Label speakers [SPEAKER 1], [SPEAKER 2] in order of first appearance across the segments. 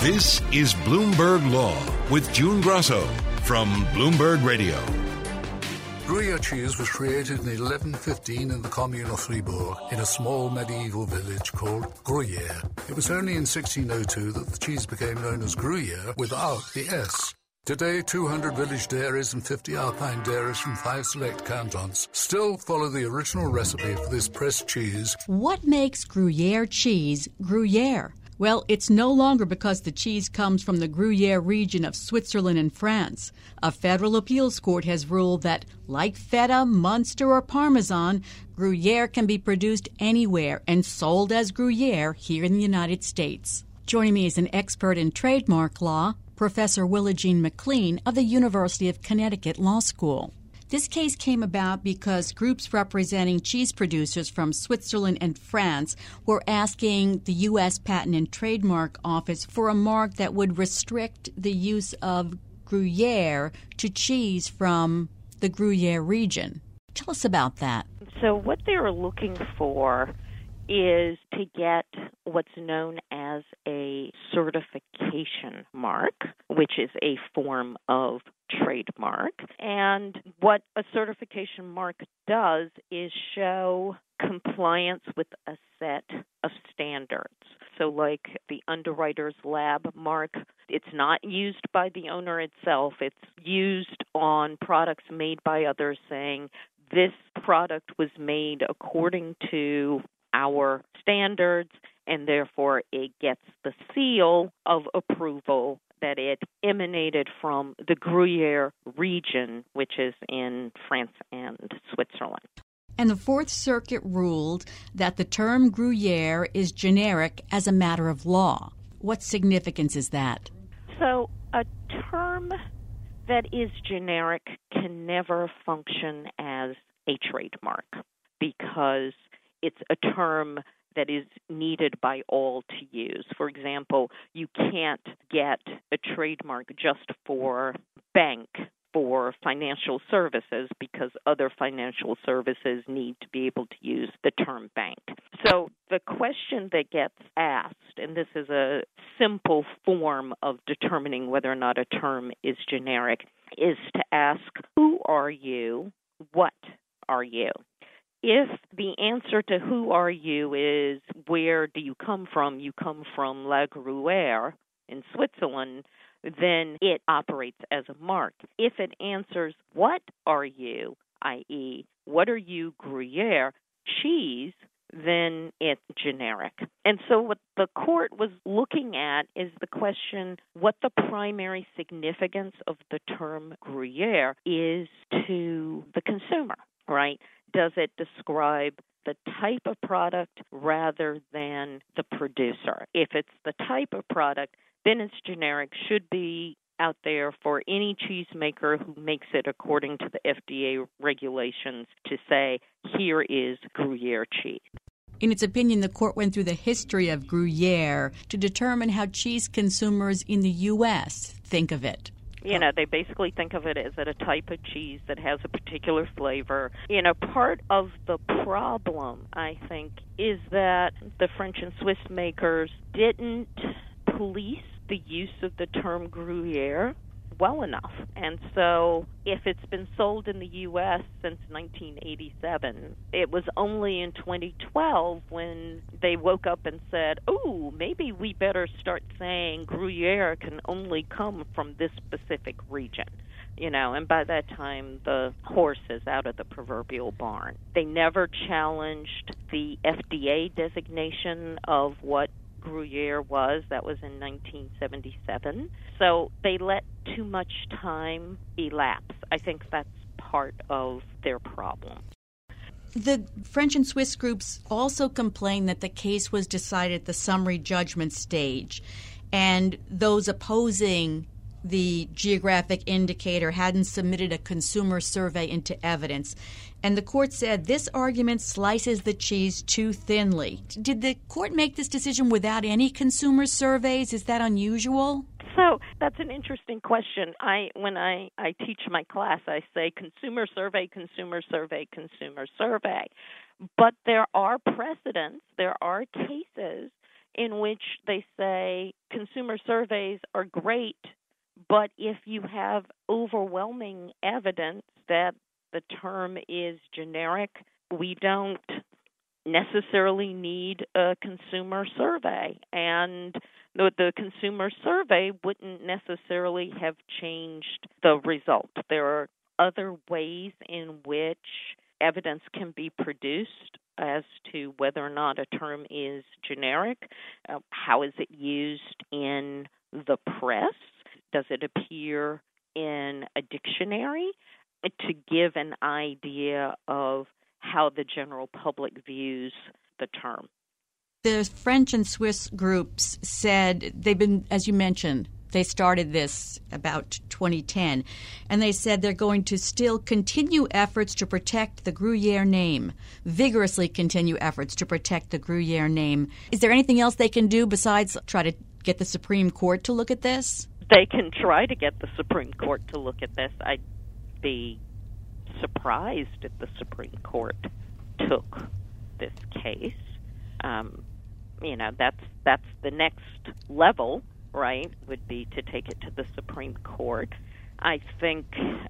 [SPEAKER 1] This is Bloomberg Law with June Grasso from Bloomberg Radio.
[SPEAKER 2] Gruyere cheese was created in 1115 in the commune of Fribourg in a small medieval village called Gruyere. It was only in 1602 that the cheese became known as Gruyere without the S. Today, 200 village dairies and 50 alpine dairies from five select cantons still follow the original recipe for this pressed cheese.
[SPEAKER 3] What makes Gruyere cheese Gruyere? Well, it's no longer because the cheese comes from the Gruyere region of Switzerland and France. A federal appeals court has ruled that, like feta, Munster, or Parmesan, Gruyere can be produced anywhere and sold as Gruyere here in the United States. Joining me is an expert in trademark law, Professor Willajeanne McLean of the University of Connecticut Law School. This case came about because groups representing cheese producers from Switzerland and France were asking the U.S. Patent and Trademark Office for a mark that would restrict the use of Gruyere to cheese from the Gruyere region. Tell us about that.
[SPEAKER 4] So, what they were looking for is to get what's known as a certification mark, which is a form of trademark. And what a certification mark does is show compliance with a set of standards. So, like the underwriter's lab mark, it's not used by the owner itself, it's used on products made by others saying, this product was made according to our standards, and therefore it gets the seal of approval that it emanated from the Gruyere region, which is in France and Switzerland.
[SPEAKER 3] And the Fourth Circuit ruled that the term Gruyere is generic as a matter of law. What significance is that?
[SPEAKER 4] So, a term that is generic can never function as a trademark because it's a term that is needed by all to use. For example, you can't get a trademark just for bank for financial services because other financial services need to be able to use the term bank. So the question that gets asked, and this is a simple form of determining whether or not a term is generic, is to ask who are you? What are you? If the answer to who are you is where do you come from, you come from La Gruyere in Switzerland, then it operates as a mark. If it answers what are you, i.e., what are you Gruyere cheese, then it's generic. And so, what the court was looking at is the question what the primary significance of the term Gruyere is to the consumer, right? Does it describe the type of product rather than the producer? If it's the type of product, then it's generic, should be out there for any cheesemaker who makes it according to the FDA regulations to say, here is Gruyere cheese.
[SPEAKER 3] In its opinion, the court went through the history of Gruyere to determine how cheese consumers in the U.S. think of it.
[SPEAKER 4] You know, they basically think of it as a type of cheese that has a particular flavor. You know, part of the problem, I think, is that the French and Swiss makers didn't police the use of the term Gruyere well enough. And so, if it's been sold in the U.S. since 1987, it was only in 2012 when they woke up and said, oh, maybe we better start saying Gruyere can only come from this specific region you know, and by that time the horse is out of the proverbial barn. They never challenged the FDA designation of what Gruyere was. That was in 1977. So they let too much time elapse. I think that's part of their problem.
[SPEAKER 3] The French and Swiss groups also complained that the case was decided at the summary judgment stage, and those opposing the geographic indicator hadn't submitted a consumer survey into evidence. And the court said this argument slices the cheese too thinly. Did the court make this decision without any consumer surveys? Is that unusual?
[SPEAKER 4] So that's an interesting question. I when I, I teach my class I say consumer survey, consumer survey, consumer survey. But there are precedents, there are cases in which they say consumer surveys are great but if you have overwhelming evidence that the term is generic, we don't necessarily need a consumer survey. And the, consumer survey wouldn't necessarily have changed the result. There are other ways in which evidence can be produced as to whether or not a term is generic. Uh, how is it used in the press? Does it appear in a dictionary uh, to give an idea of how the general public views the term?
[SPEAKER 3] The French and Swiss groups said they've been, as you mentioned, they started this about 2010, and they said they're going to still continue efforts to protect the Gruyere name, vigorously continue efforts to protect the Gruyere name. Is there anything else they can do besides try to get the Supreme Court to look at this?
[SPEAKER 4] They can try to get the Supreme Court to look at this. I'd be surprised if the Supreme Court took this case. Um, you know, that's that's the next level, right? Would be to take it to the Supreme Court. I think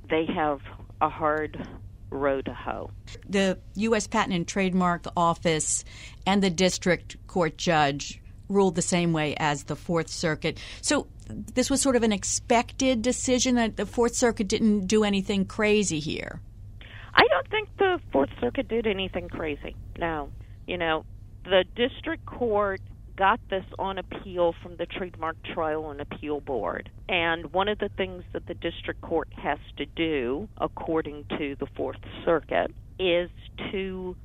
[SPEAKER 4] they have a hard road to hoe.
[SPEAKER 3] The U.S. Patent and Trademark Office and the district court judge ruled the same way as the Fourth Circuit. So this was sort of an expected decision that the Fourth Circuit didn't do anything crazy here.
[SPEAKER 4] I don't think the Fourth Circuit did anything crazy. No. You know, the district court got this on appeal from the Trademark Trial and Appeal Board. And one of the things that the district court has to do, according to the Fourth Circuit, is to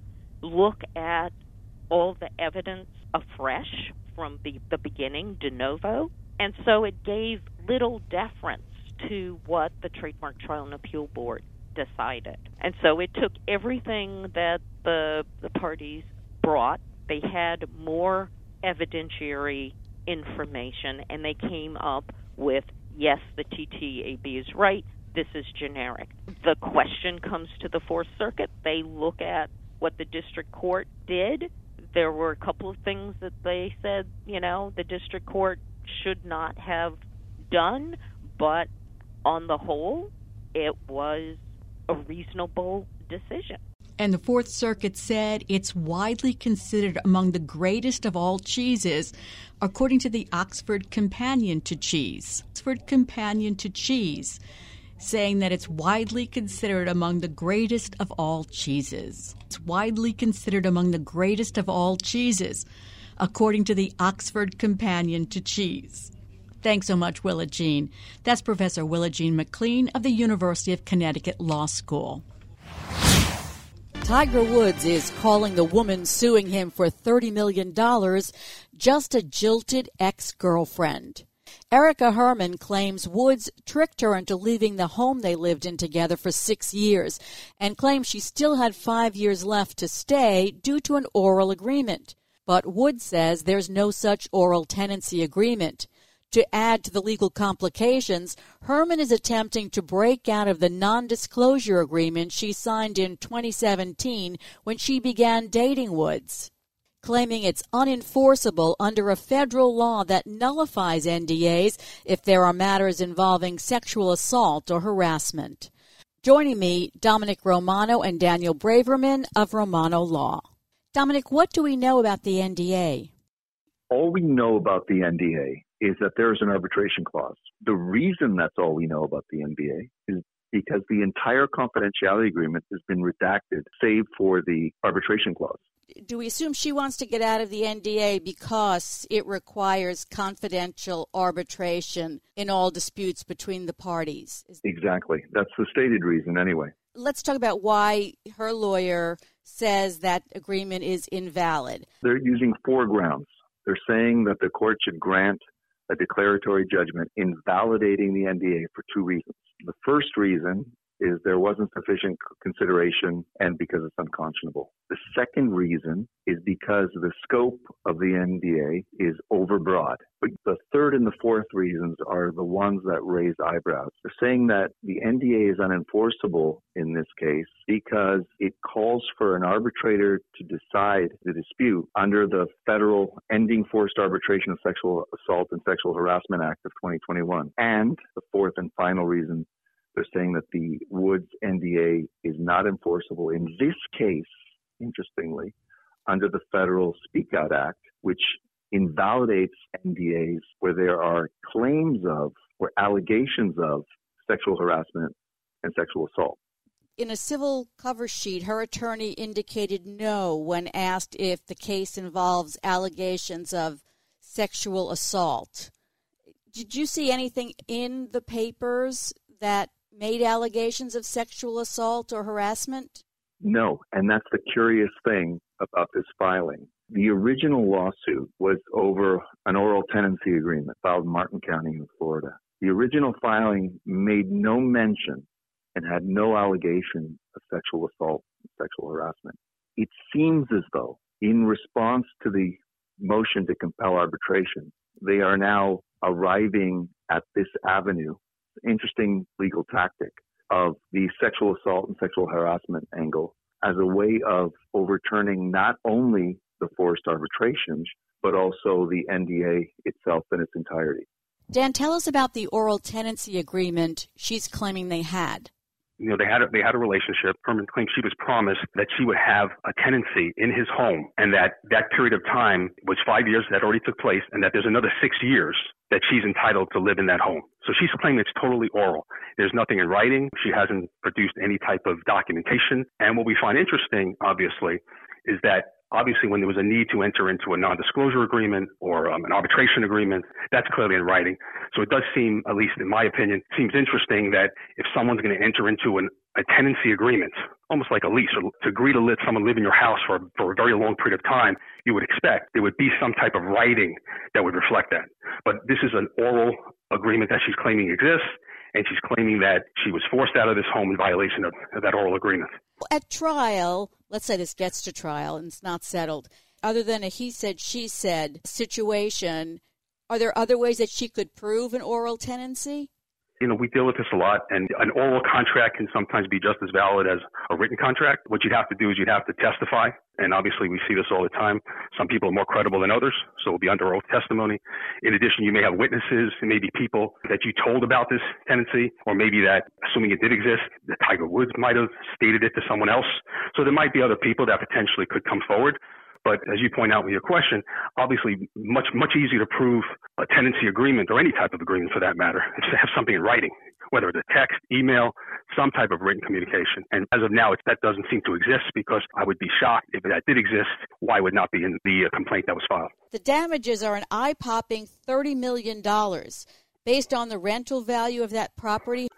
[SPEAKER 4] look at all the evidence afresh from the, the beginning, de novo, and so it gave little deference to what the Trademark Trial and Appeal Board decided. And so it took everything that the the parties brought. They had more evidentiary information and they came up with yes, the TTAB is right. This is generic. The question comes to the Fourth Circuit. They look at what the district court did. There were a couple of things that they said, you know, the district court should not have done, but on the whole, it was a reasonable decision.
[SPEAKER 3] And the Fourth Circuit said it's widely considered among the greatest of all cheeses, according to the Oxford Companion to Cheese. Oxford Companion to Cheese, saying that it's widely considered among the greatest of all cheeses. It's widely considered among the greatest of all cheeses according to the Oxford Companion to Cheese. Thanks so much, Willajeanne. That's Professor Willajeanne McLean of the University of Connecticut Law School.
[SPEAKER 5] Tiger Woods is calling the woman suing him for $30 million just a jilted ex girlfriend. Erica Herman claims Woods tricked her into leaving the home they lived in together for six years and claims she still had five years left to stay due to an oral agreement. But Woods says there's no such oral tenancy agreement. To add to the legal complications, Herman is attempting to break out of the non disclosure agreement she signed in 2017 when she began dating Woods, claiming it's unenforceable under a federal law that nullifies NDAs if there are matters involving sexual assault or harassment. Joining me, Domenic Romano and Daniel Braverman of Romano Law. Domenic, what do we know about the NDA?
[SPEAKER 6] All we know about the NDA is that there is an arbitration clause. The reason that's all we know about the NDA is because the entire confidentiality agreement has been redacted, save for the arbitration clause.
[SPEAKER 5] Do we assume she wants to get out of the NDA because it requires confidential arbitration in all disputes between the parties?
[SPEAKER 6] Exactly. That's the stated reason, anyway.
[SPEAKER 5] Let's talk about why her lawyer
[SPEAKER 3] says that agreement is invalid.
[SPEAKER 6] They're using four grounds. They're saying that the court should grant a declaratory judgment invalidating the NDA for two reasons. The first reason is there wasn't sufficient consideration and because it's unconscionable. The second reason is because the scope of the NDA is overbroad. But the third and the fourth reasons are the ones that raise eyebrows. They're saying that the NDA is unenforceable in this case because it calls for an arbitrator to decide the dispute under the federal Ending Forced Arbitration of Sexual Assault and Sexual Harassment Act of 2021. And the fourth and final reason they're saying that the Woods NDA is not enforceable in this case, interestingly, under the Federal Speak Out Act, which invalidates NDAs where there are claims of or allegations of sexual harassment and sexual assault.
[SPEAKER 3] In a civil cover sheet, her attorney indicated no when asked if the case involves allegations of sexual assault. Did you see anything in the papers that made allegations of sexual assault or harassment?
[SPEAKER 6] No, and that's the curious thing about this filing. The original lawsuit was over an oral tenancy agreement filed in Martin County in Florida. The original filing made no mention and had no allegation of sexual assault sexual harassment. It seems as though, in response to the motion to compel arbitration, they are now arriving at this avenue interesting legal tactic of the sexual assault and sexual harassment angle as a way of overturning not only the forced arbitrations, but also the NDA itself in its entirety.
[SPEAKER 3] Dan, tell us about the oral tenancy agreement she's claiming they had
[SPEAKER 7] you know, they had a, they had a relationship. Herman claims she was promised that she would have a tenancy in his home, and that that period of time was five years that already took place, and that there's another six years that she's entitled to live in that home. So she's claiming it's totally oral. There's nothing in writing. She hasn't produced any type of documentation. And what we find interesting, obviously, is that Obviously, when there was a need to enter into a non-disclosure agreement or um, an arbitration agreement, that's clearly in writing. So it does seem, at least in my opinion, seems interesting that if someone's going to enter into an, a tenancy agreement, almost like a lease, or to agree to let someone live in your house for, for a very long period of time, you would expect there would be some type of writing that would reflect that. But this is an oral agreement that she's claiming exists and she's claiming that she was forced out of this home in violation of, of that oral agreement.
[SPEAKER 3] At trial, let's say this gets to trial and it's not settled, other than a he said, she said situation, are there other ways that she could prove an oral tenancy?
[SPEAKER 7] You know, we deal with this a lot, and an oral contract can sometimes be just as valid as a written contract. What you'd have to do is you'd have to testify, and obviously we see this all the time. Some people are more credible than others, so it'll be under oath testimony. In addition, you may have witnesses, maybe people that you told about this tenancy, or maybe that, assuming it did exist, that Tiger Woods might have stated it to someone else. So there might be other people that potentially could come forward. But as you point out with your question, obviously much, much easier to prove a tenancy agreement or any type of agreement for that matter is to have something in writing, whether it's a text, email, some type of written communication. And as of now, that doesn't seem to exist because I would be shocked if that did exist. Why would not be in the uh, complaint that was filed?
[SPEAKER 3] The damages are an eye popping $30 million based on the rental value of that property.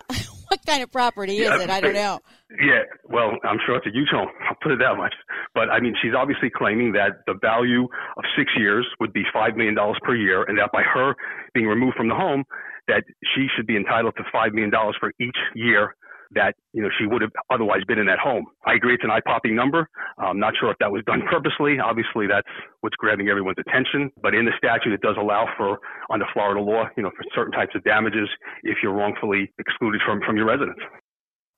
[SPEAKER 3] What kind of property is yeah, it? I don't know.
[SPEAKER 7] Yeah, well, I'm sure it's a huge home. I'll put it that much. But I mean, she's obviously claiming that the value of six years would be $5 million per year, and that by her being removed from the home, that she should be entitled to $5 million for each year that you know she would have otherwise been in that home. I agree it's an eye-popping number. I'm not sure if that was done purposely. Obviously, that's what's grabbing everyone's attention. But in the statute, it does allow for under Florida law, you know, for certain types of damages if you're wrongfully excluded from from your residence.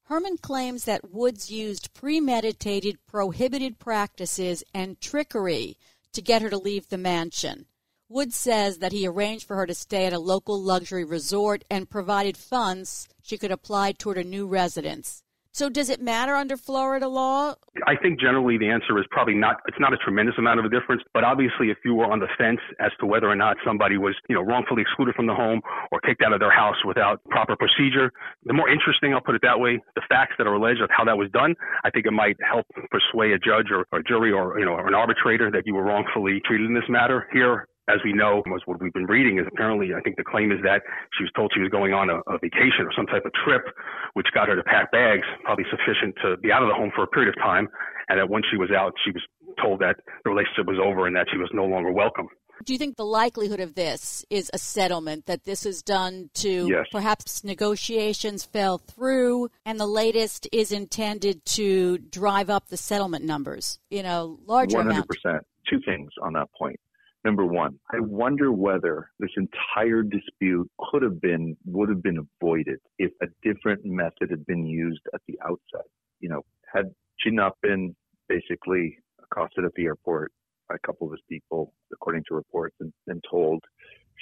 [SPEAKER 3] Herman claims that Woods used premeditated, prohibited practices and trickery to get her to leave the mansion. Woods says that he arranged for her to stay at a local luxury resort and provided funds she could apply toward a new residence. So does it matter under Florida law?
[SPEAKER 7] I think generally the answer is probably not it's not a tremendous amount of a difference, but obviously if you were on the fence as to whether or not somebody was, you know, wrongfully excluded from the home or kicked out of their house without proper procedure, the more interesting, I'll put it that way, the facts that are alleged of how that was done, I think it might help persuade a judge or, or a jury or, you know, or an arbitrator that you were wrongfully treated in this matter. Here, as we know, was what we've been reading is apparently, I think the claim is that she was told she was going on a, a vacation or some type of trip, which got her to pack bags, probably sufficient to be out of the home for a period of time. and that once she was out, she was told that the relationship was over and that she was no longer welcome.
[SPEAKER 5] Do you think the likelihood of this is a settlement, that this is done to
[SPEAKER 6] yes.
[SPEAKER 5] perhaps negotiations fell through and the latest is intended to drive up the settlement numbers in a larger
[SPEAKER 6] 100%.
[SPEAKER 5] amount?
[SPEAKER 6] Two things on that point. Number one, I wonder whether this entire dispute could have been, would have been avoided if a different method had been used at the outset. You know, had she not been basically accosted at the airport by a couple of his people, according to reports, and, and told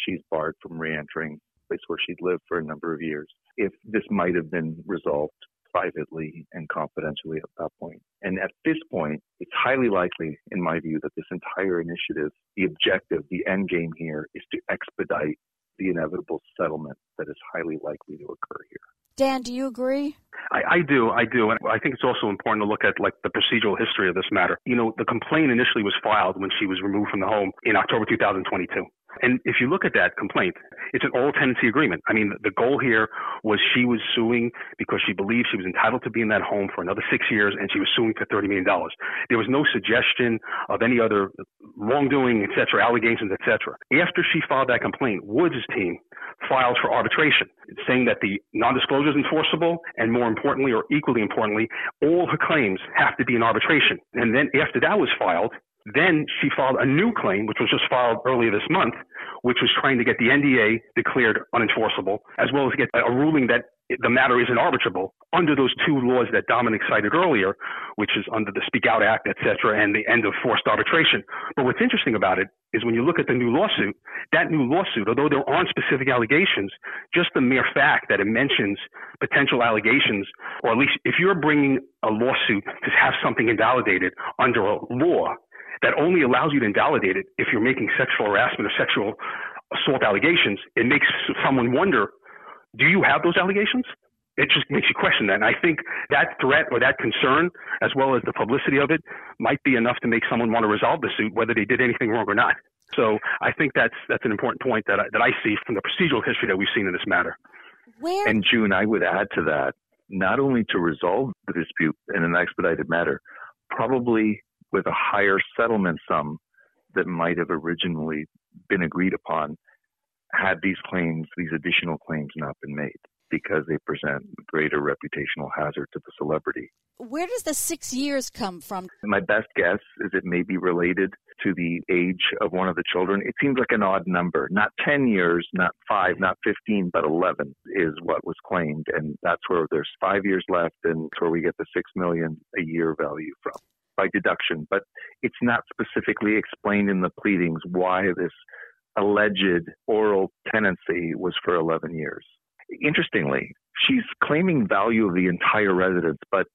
[SPEAKER 6] she's barred from re-entering a place where she'd lived for a number of years. If this might have been resolved privately and confidentially at that point. And at this point, it's highly likely, in my view, that this entire initiative, the objective, the end game here is to expedite the inevitable settlement that is highly likely to occur here.
[SPEAKER 5] Dan, do you agree?
[SPEAKER 7] I, I do, I do, and I think it's also important to look at like the procedural history of this matter. You know, the complaint initially was filed when she was removed from the home in October 2022. And if you look at that complaint, it's an oral tenancy agreement. I mean, the goal here was she was suing because she believed she was entitled to be in that home for another six years, and she was suing for $30 million. There was no suggestion of any other wrongdoing, et cetera, allegations, et cetera. After she filed that complaint, Woods' team filed for arbitration, saying that the non-disclosure is enforceable, and more importantly, or equally importantly, all her claims have to be in arbitration. And then after that was filed, then she filed a new claim, which was just filed earlier this month, which was trying to get the NDA declared unenforceable, as well as get a ruling that the matter isn't arbitrable under those two laws that Domenic cited earlier, which is under the Speak Out Act, et cetera, and the end of forced arbitration. But what's interesting about it is when you look at the new lawsuit, that new lawsuit, although there aren't specific allegations, just the mere fact that it mentions potential allegations, or at least if you're bringing a lawsuit to have something invalidated under a law, that only allows you to invalidate it if you're making sexual harassment or sexual assault allegations. It makes someone wonder, do you have those allegations? It just makes you question that. And I think that threat or that concern, as well as the publicity of it, might be enough to make someone want to resolve the suit, whether they did anything wrong or not. So I think that's that's an important point that I, that I see from the procedural history that we've seen in this matter.
[SPEAKER 5] Where
[SPEAKER 6] And June, I would add to that, not only to resolve the dispute in an expedited manner, probably with a higher settlement sum that might have originally been agreed upon had these claims, these additional claims not been made because they present greater reputational hazard to the celebrity.
[SPEAKER 5] where does the six years come from?
[SPEAKER 6] My best guess is it may be related to the age of one of the children. It seems like an odd number. Not 10 years, not 5, not 15, but 11 is what was claimed. And that's where there's five years left and it's where we get the 6 million a year value from by deduction. But it's not specifically explained in the pleadings why this alleged oral tenancy was for 11 years. Interestingly, she's claiming value of the entire residence, but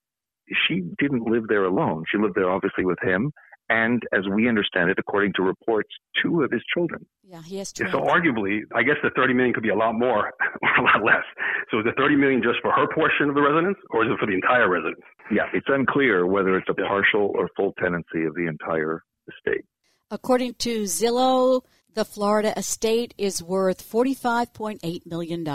[SPEAKER 6] she didn't live there alone. She lived there obviously with him, and as we understand it, according to reports, two of his children.
[SPEAKER 5] Yeah, he has two.
[SPEAKER 7] So arguably, I guess the 30 million could be a lot more or a lot less. So is the 30 million just for her portion of the residence, or is it for the entire residence?
[SPEAKER 6] Yeah, it's unclear whether it's a partial or full tenancy of the entire estate.
[SPEAKER 5] According to Zillow, the Florida estate is worth $45.8 million.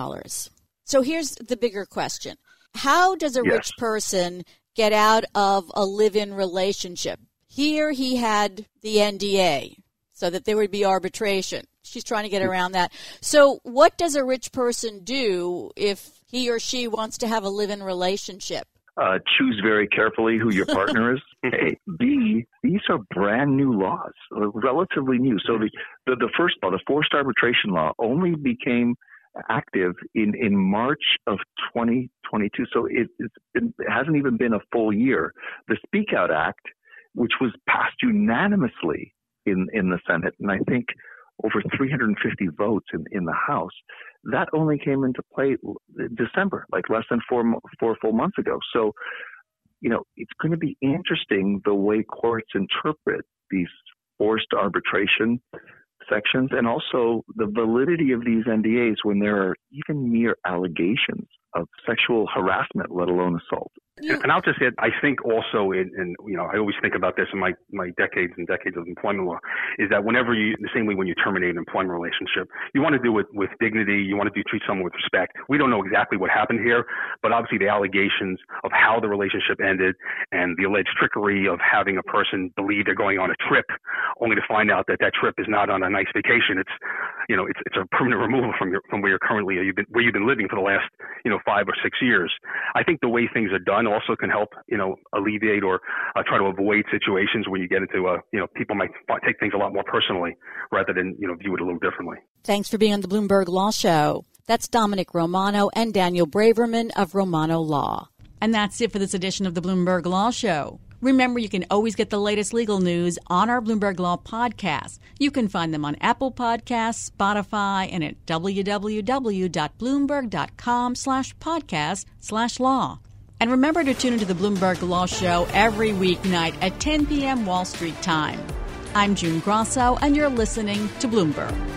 [SPEAKER 5] So here's the bigger question How does a
[SPEAKER 6] Yes.
[SPEAKER 5] rich person get out of a live in relationship? Here he had the NDA so that there would be arbitration. She's trying to get around that. So, what does a rich person do if he or she wants to have a live in relationship?
[SPEAKER 6] Uh, choose very carefully who your partner is. A. B. These are brand new laws, uh, relatively new. So the, the, the first law, the forced arbitration law, only became active in, in March of 2022. So it, it hasn't even been a full year. The Speak Out Act, which was passed unanimously in, in the Senate, and I think over 350 votes in, in the House, that only came into play December, like less than four four full months ago. So, you know, it's going to be interesting the way courts interpret these forced arbitration sections and also the validity of these NDAs when there are even mere allegations of sexual harassment, let alone assault.
[SPEAKER 7] And, and I'll just add, I think also, in, in, you know, I always think about this in my, my decades and decades of employment law, is that whenever you, the same way when you terminate an employment relationship, you want to do it with dignity. You want to do treat someone with respect. We don't know exactly what happened here, but obviously the allegations of how the relationship ended and the alleged trickery of having a person believe they're going on a trip, only to find out that that trip is not on a nice vacation. It's, you know, it's, it's a permanent removal from your, from where you're currently, you've been, where you've been living for the last, you know, five or six years. I think the way things are done also can help, you know, alleviate or uh, try to avoid situations where you get into a, you know, people might take things a lot more personally rather than, you know, view it a little differently.
[SPEAKER 5] Thanks for being on the Bloomberg Law Show. That's Domenic Romano and Daniel Braverman of Romano Law.
[SPEAKER 3] And that's it for this edition of the Bloomberg Law Show. Remember, you can always get the latest legal news on our Bloomberg Law podcast. You can find them on Apple Podcasts, Spotify, and at www.bloomberg.com slash podcast slash law. And remember to tune into the Bloomberg Law Show every weeknight at 10 p.m. Wall Street time. I'm June Grasso, and you're listening to Bloomberg.